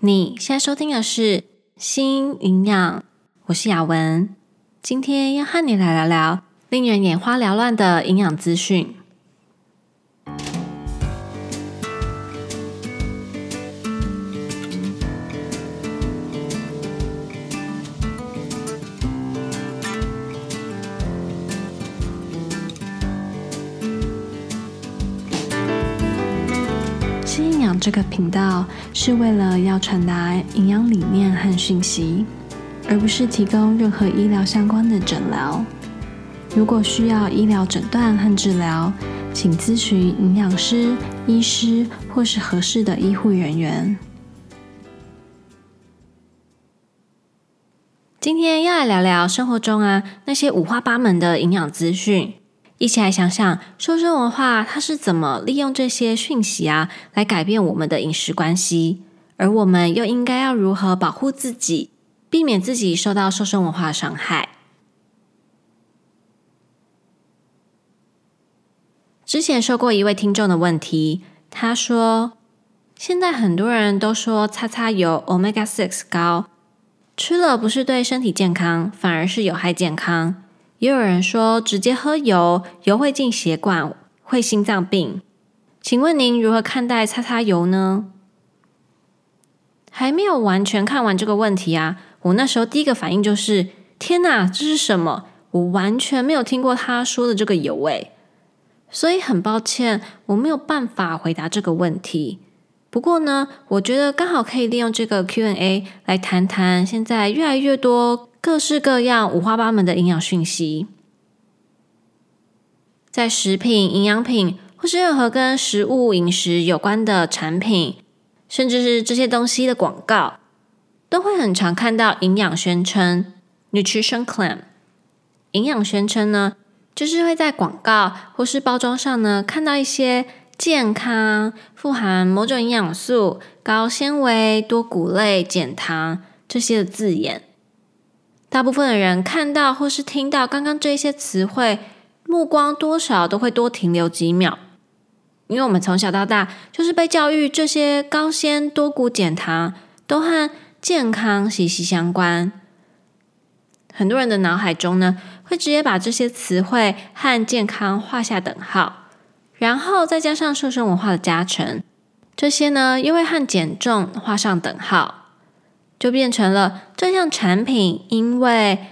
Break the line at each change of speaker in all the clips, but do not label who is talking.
你现在收听的是《新营养》，我是雅文，今天要和你来聊聊令人眼花缭乱的营养资讯。这个频道是为了要传达营养理念和讯息，而不是提供任何医疗相关的诊疗。如果需要医疗诊断和治疗，请咨询营养师、医师或是合适的医护人员。今天要来聊聊生活中啊那些五花八门的营养资讯。一起来想想，瘦身文化它是怎么利用这些讯息啊，来改变我们的饮食关系，而我们又应该要如何保护自己，避免自己受到瘦身文化的伤害？之前收过一位听众的问题，他说：现在很多人都说擦擦油 Omega Six 高，吃了不是对身体健康，反而是有害健康。也有人说，直接喝油，油会进血管，会心脏病。请问您如何看待擦擦油呢？还没有完全看完这个问题啊！我那时候第一个反应就是：天哪，这是什么？我完全没有听过他说的这个油诶。所以很抱歉，我没有办法回答这个问题。不过呢，我觉得刚好可以利用这个 Q&A 来谈谈现在越来越多。各式各样、五花八门的营养讯息，在食品、营养品或是任何跟食物饮食有关的产品，甚至是这些东西的广告，都会很常看到营养宣称 （nutrition claim）。营养宣称呢，就是会在广告或是包装上呢，看到一些健康、富含某种营养素、高纤维、多谷类、减糖这些的字眼。大部分的人看到或是听到刚刚这些词汇，目光多少都会多停留几秒，因为我们从小到大就是被教育这些高纤、多谷、减糖都和健康息息相关。很多人的脑海中呢，会直接把这些词汇和健康画下等号，然后再加上瘦身文化的加成，这些呢又会和减重画上等号。就变成了这项产品，因为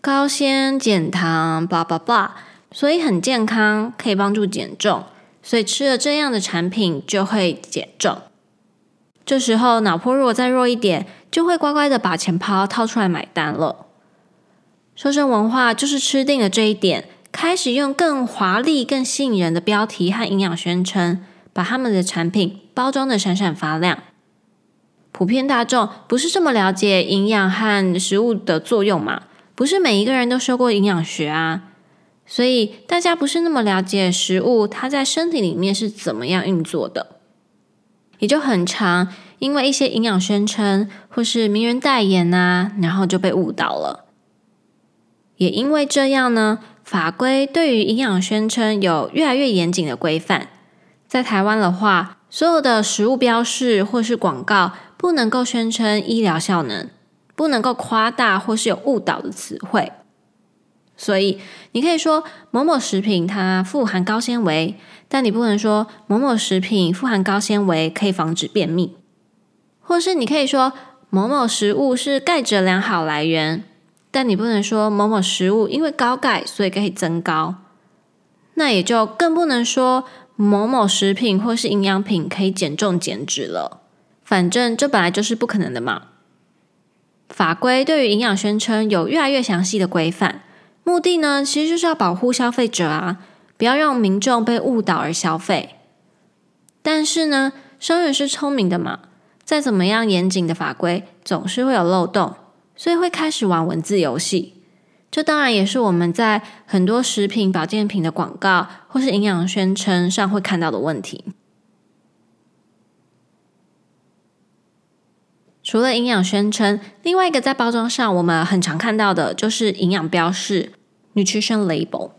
高纤减糖，blah blah blah，所以很健康，可以帮助减重，所以吃了这样的产品就会减重。这时候脑波如果再弱一点，就会乖乖的把钱包掏出来买单了。瘦身文化就是吃定了这一点，开始用更华丽、更吸引人的标题和营养宣称，把他们的产品包装的闪闪发亮。普遍大众不是这么了解营养和食物的作用嘛？不是每一个人都修过营养学啊，所以大家不是那么了解食物它在身体里面是怎么样运作的，也就很常因为一些营养宣称或是名人代言啊，然后就被误导了。也因为这样呢，法规对于营养宣称有越来越严谨的规范。在台湾的话，所有的食物标示或是广告。不能够宣称医疗效能，不能够夸大或是有误导的词汇。所以你可以说某某食品它富含高纤维，但你不能说某某食品富含高纤维可以防止便秘，或是你可以说某某食物是钙质良好来源，但你不能说某某食物因为高钙所以可以增高。那也就更不能说某某食品或是营养品可以减重减脂了。反正这本来就是不可能的嘛。法规对于营养宣称有越来越详细的规范，目的呢，其实就是要保护消费者啊，不要让民众被误导而消费。但是呢，商人是聪明的嘛，再怎么样严谨的法规，总是会有漏洞，所以会开始玩文字游戏。这当然也是我们在很多食品保健品的广告或是营养宣称上会看到的问题。除了营养宣称，另外一个在包装上我们很常看到的就是营养标示 （nutrition label）。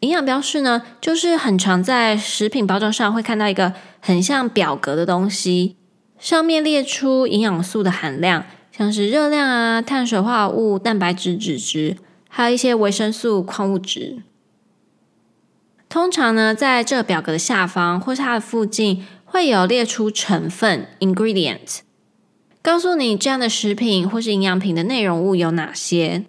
营养标示呢，就是很常在食品包装上会看到一个很像表格的东西，上面列出营养素的含量，像是热量啊、碳水化合物、蛋白质、脂质，还有一些维生素、矿物质。通常呢，在这表格的下方或是它的附近，会有列出成分 （ingredient），告诉你这样的食品或是营养品的内容物有哪些。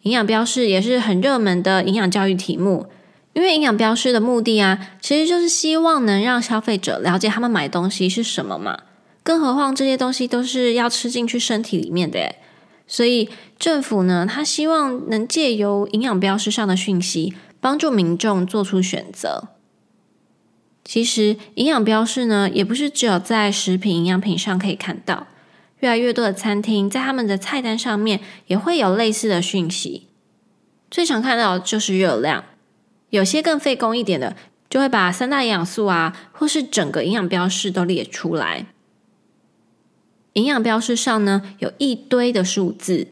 营养标示也是很热门的营养教育题目，因为营养标示的目的啊，其实就是希望能让消费者了解他们买东西是什么嘛。更何况这些东西都是要吃进去身体里面的，所以政府呢，他希望能借由营养标示上的讯息。帮助民众做出选择。其实，营养标示呢，也不是只有在食品营养品上可以看到，越来越多的餐厅在他们的菜单上面也会有类似的讯息。最常看到的就是热量，有些更费工一点的，就会把三大营养素啊，或是整个营养标示都列出来。营养标示上呢，有一堆的数字，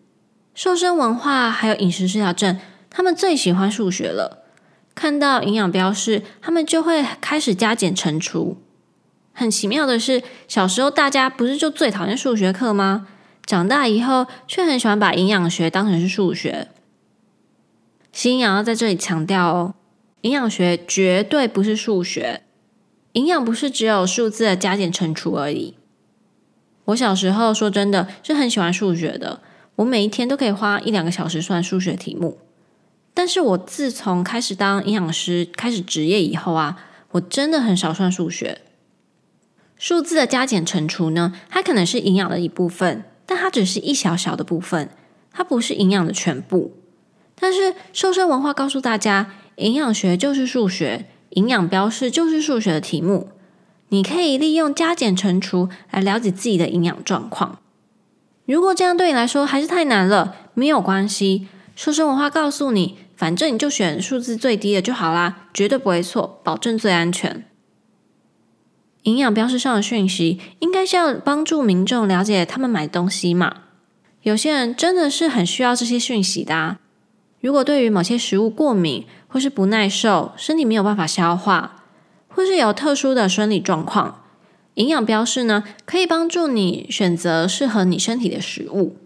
瘦身文化还有饮食失调症，他们最喜欢数学了。看到营养标示，他们就会开始加减乘除。很奇妙的是，小时候大家不是就最讨厌数学课吗？长大以后却很喜欢把营养学当成是数学。新阳要在这里强调哦，营养学绝对不是数学，营养不是只有数字的加减乘除而已。我小时候说真的是很喜欢数学的，我每一天都可以花一两个小时算数学题目。但是我自从开始当营养师，开始职业以后啊，我真的很少算数学。数字的加减乘除呢，它可能是营养的一部分，但它只是一小小的部分，它不是营养的全部。但是瘦身文化告诉大家，营养学就是数学，营养标示就是数学的题目。你可以利用加减乘除来了解自己的营养状况。如果这样对你来说还是太难了，没有关系，瘦身文化告诉你。反正你就选数字最低的就好啦，绝对不会错，保证最安全。营养标示上的讯息，应该是要帮助民众了解他们买东西嘛。有些人真的是很需要这些讯息的啊。如果对于某些食物过敏，或是不耐受，身体没有办法消化，或是有特殊的生理状况，营养标示呢，可以帮助你选择适合你身体的食物。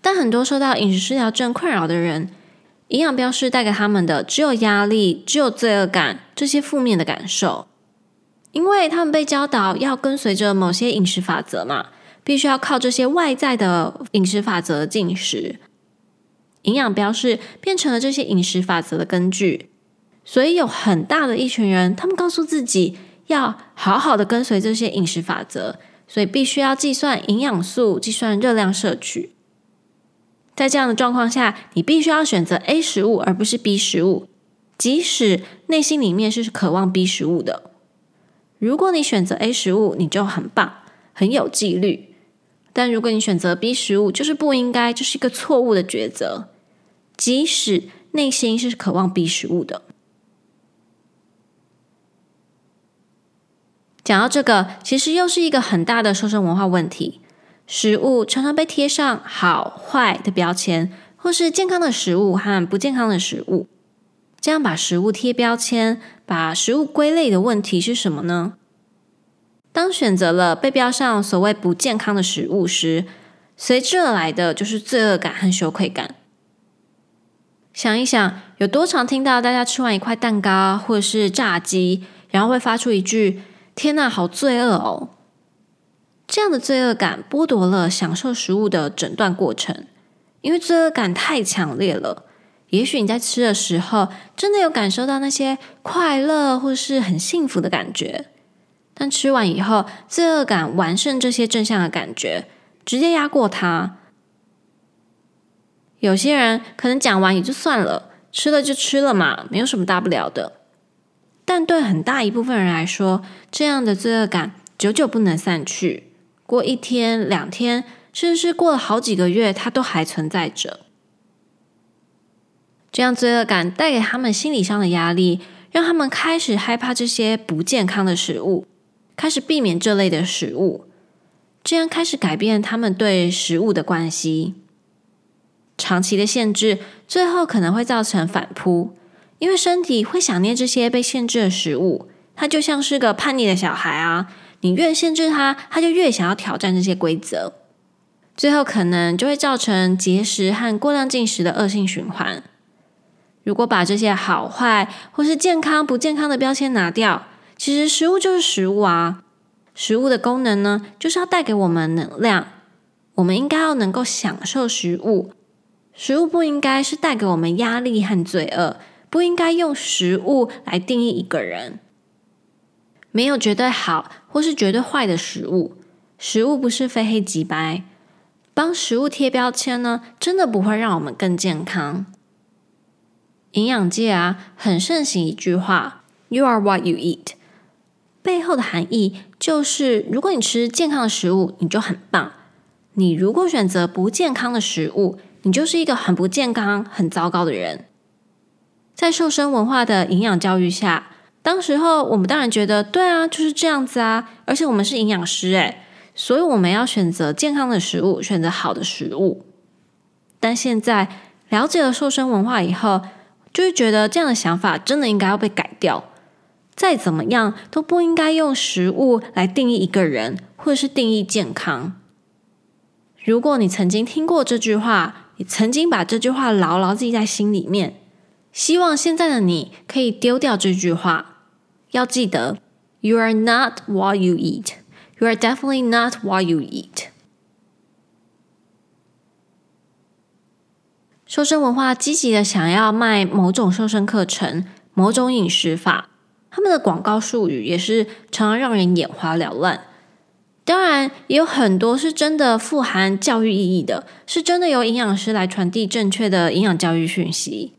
但很多受到饮食失调症困扰的人，营养标示带给他们的只有压力，只有罪恶感，这些负面的感受，因为他们被教导要跟随着某些饮食法则嘛，必须要靠这些外在的饮食法则进食。营养标示变成了这些饮食法则的根据，所以有很大的一群人，他们告诉自己要好好的跟随这些饮食法则，所以必须要计算营养素，计算热量摄取。在这样的状况下，你必须要选择 A 食物而不是 B 食物，即使内心里面是渴望 B 食物的。如果你选择 A 食物，你就很棒，很有纪律；但如果你选择 B 食物，就是不应该，就是一个错误的抉择。即使内心是渴望 B 食物的。讲到这个，其实又是一个很大的瘦身文化问题。食物常常被贴上好坏的标签，或是健康的食物和不健康的食物。这样把食物贴标签、把食物归类的问题是什么呢？当选择了被标上所谓不健康的食物时，随之而来的就是罪恶感和羞愧感。想一想，有多常听到大家吃完一块蛋糕或者是炸鸡，然后会发出一句“天哪，好罪恶哦”。这样的罪恶感剥夺了享受食物的整段过程，因为罪恶感太强烈了。也许你在吃的时候真的有感受到那些快乐或是很幸福的感觉，但吃完以后，罪恶感完胜这些正向的感觉，直接压过它。有些人可能讲完也就算了，吃了就吃了嘛，没有什么大不了的。但对很大一部分人来说，这样的罪恶感久久不能散去。过一天、两天，甚至是过了好几个月，它都还存在着。这样罪恶感带给他们心理上的压力，让他们开始害怕这些不健康的食物，开始避免这类的食物，这样开始改变他们对食物的关系。长期的限制，最后可能会造成反扑，因为身体会想念这些被限制的食物，它就像是个叛逆的小孩啊。你越限制他，他就越想要挑战这些规则，最后可能就会造成节食和过量进食的恶性循环。如果把这些好坏或是健康不健康的标签拿掉，其实食物就是食物啊。食物的功能呢，就是要带给我们能量。我们应该要能够享受食物，食物不应该是带给我们压力和罪恶，不应该用食物来定义一个人。没有绝对好或是绝对坏的食物，食物不是非黑即白。帮食物贴标签呢，真的不会让我们更健康。营养界啊，很盛行一句话：“You are what you eat。”背后的含义就是，如果你吃健康的食物，你就很棒；你如果选择不健康的食物，你就是一个很不健康、很糟糕的人。在瘦身文化的营养教育下，当时候我们当然觉得，对啊，就是这样子啊。而且我们是营养师，诶，所以我们要选择健康的食物，选择好的食物。但现在了解了瘦身文化以后，就会觉得这样的想法真的应该要被改掉。再怎么样都不应该用食物来定义一个人，或者是定义健康。如果你曾经听过这句话，你曾经把这句话牢牢记在心里面，希望现在的你可以丢掉这句话。要记得，You are not what you eat. You are definitely not what you eat. 瘦身文化积极的想要卖某种瘦身课程、某种饮食法，他们的广告术语也是常常让人眼花缭乱。当然，也有很多是真的富含教育意义的，是真的由营养师来传递正确的营养教育讯息。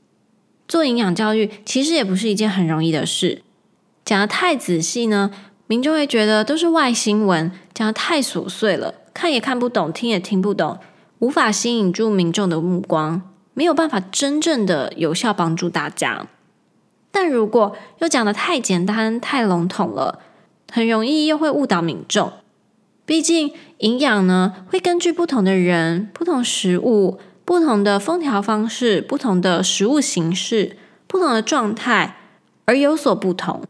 做营养教育其实也不是一件很容易的事，讲得太仔细呢，民众会觉得都是外新闻，讲得太琐碎了，看也看不懂，听也听不懂，无法吸引住民众的目光。没有办法真正的有效帮助大家，但如果又讲得太简单、太笼统了，很容易又会误导民众。毕竟营养呢，会根据不同的人、不同食物、不同的烹调方式、不同的食物形式、不同的状态而有所不同。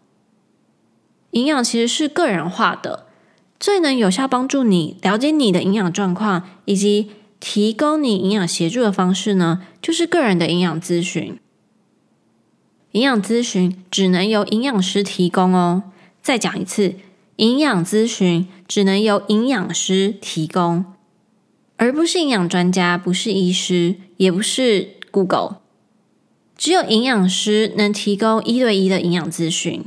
营养其实是个人化的，最能有效帮助你了解你的营养状况以及。提供你营养协助的方式呢，就是个人的营养咨询。营养咨询只能由营养师提供哦。再讲一次，营养咨询只能由营养师提供，而不是营养专家，不是医师，也不是 Google。只有营养师能提供一对一的营养咨询。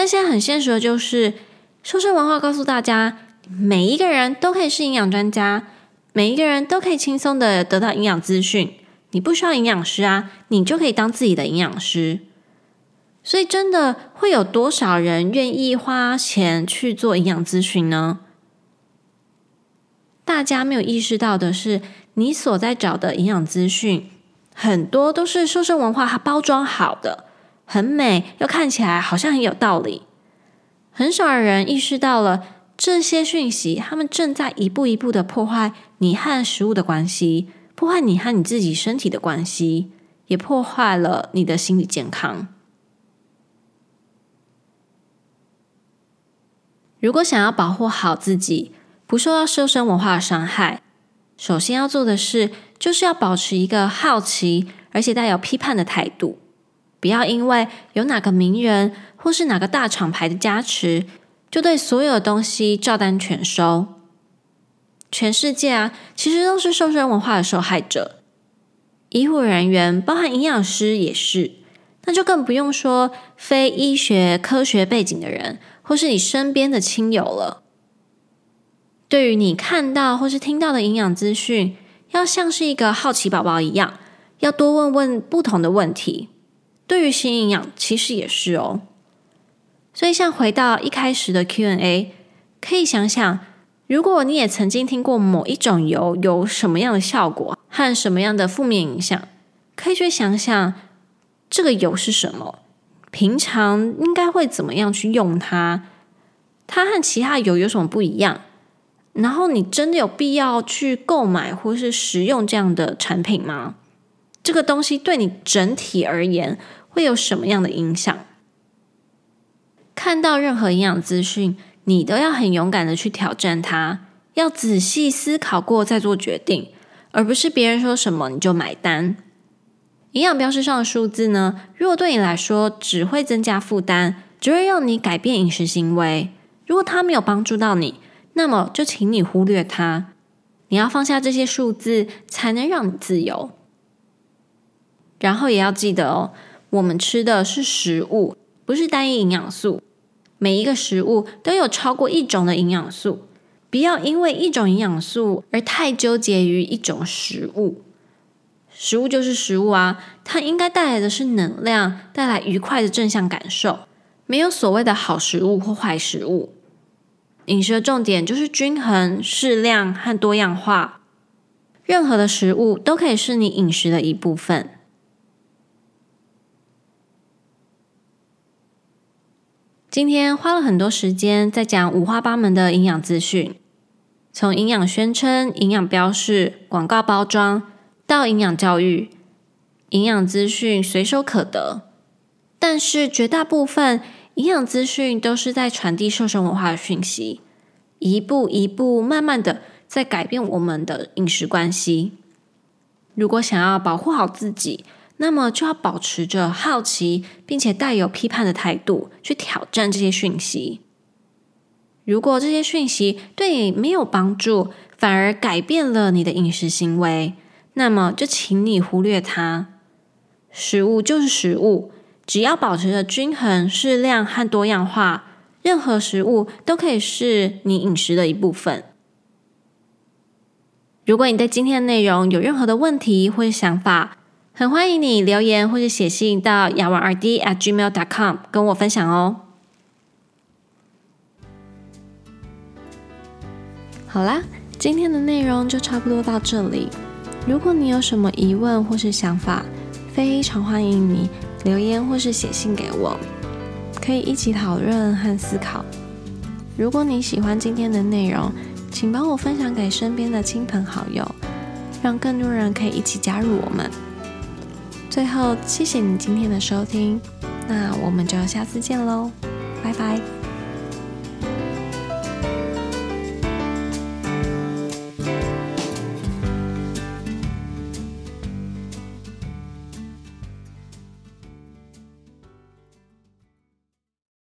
但现在很现实的就是，瘦身文化告诉大家，每一个人都可以是营养专家。每一个人都可以轻松的得到营养资讯，你不需要营养师啊，你就可以当自己的营养师。所以，真的会有多少人愿意花钱去做营养咨询呢？大家没有意识到的是，你所在找的营养资讯，很多都是瘦身文化它包装好的，很美，又看起来好像很有道理。很少人意识到了。这些讯息，他们正在一步一步的破坏你和食物的关系，破坏你和你自己身体的关系，也破坏了你的心理健康。如果想要保护好自己，不受到瘦身文化的伤害，首先要做的事，就是要保持一个好奇而且带有批判的态度，不要因为有哪个名人或是哪个大厂牌的加持。就对所有东西照单全收，全世界啊，其实都是瘦身文化的受害者。医护人员，包含营养师也是，那就更不用说非医学科学背景的人，或是你身边的亲友了。对于你看到或是听到的营养资讯，要像是一个好奇宝宝一样，要多问问不同的问题。对于新营养，其实也是哦。所以，像回到一开始的 Q&A，可以想想，如果你也曾经听过某一种油有什么样的效果和什么样的负面影响，可以去想想这个油是什么，平常应该会怎么样去用它，它和其他油有什么不一样？然后，你真的有必要去购买或是食用这样的产品吗？这个东西对你整体而言会有什么样的影响？看到任何营养资讯，你都要很勇敢的去挑战它，要仔细思考过再做决定，而不是别人说什么你就买单。营养标识上的数字呢，如果对你来说只会增加负担，只会让你改变饮食行为，如果它没有帮助到你，那么就请你忽略它。你要放下这些数字，才能让你自由。然后也要记得哦，我们吃的是食物，不是单一营养素。每一个食物都有超过一种的营养素，不要因为一种营养素而太纠结于一种食物。食物就是食物啊，它应该带来的是能量，带来愉快的正向感受。没有所谓的好食物或坏食物。饮食的重点就是均衡、适量和多样化。任何的食物都可以是你饮食的一部分。今天花了很多时间在讲五花八门的营养资讯，从营养宣称、营养标示、广告包装到营养教育，营养资讯随手可得。但是绝大部分营养资讯都是在传递瘦身文化的讯息，一步一步慢慢的在改变我们的饮食关系。如果想要保护好自己，那么就要保持着好奇，并且带有批判的态度去挑战这些讯息。如果这些讯息对你没有帮助，反而改变了你的饮食行为，那么就请你忽略它。食物就是食物，只要保持着均衡、适量和多样化，任何食物都可以是你饮食的一部分。如果你对今天的内容有任何的问题或想法，很欢迎你留言或者写信到雅文 RD at gmail dot com 跟我分享哦。好啦，今天的内容就差不多到这里。如果你有什么疑问或是想法，非常欢迎你留言或是写信给我，可以一起讨论和思考。如果你喜欢今天的内容，请帮我分享给身边的亲朋好友，让更多人可以一起加入我们。最后，谢谢你今天的收听，那我们就下次见喽，拜拜。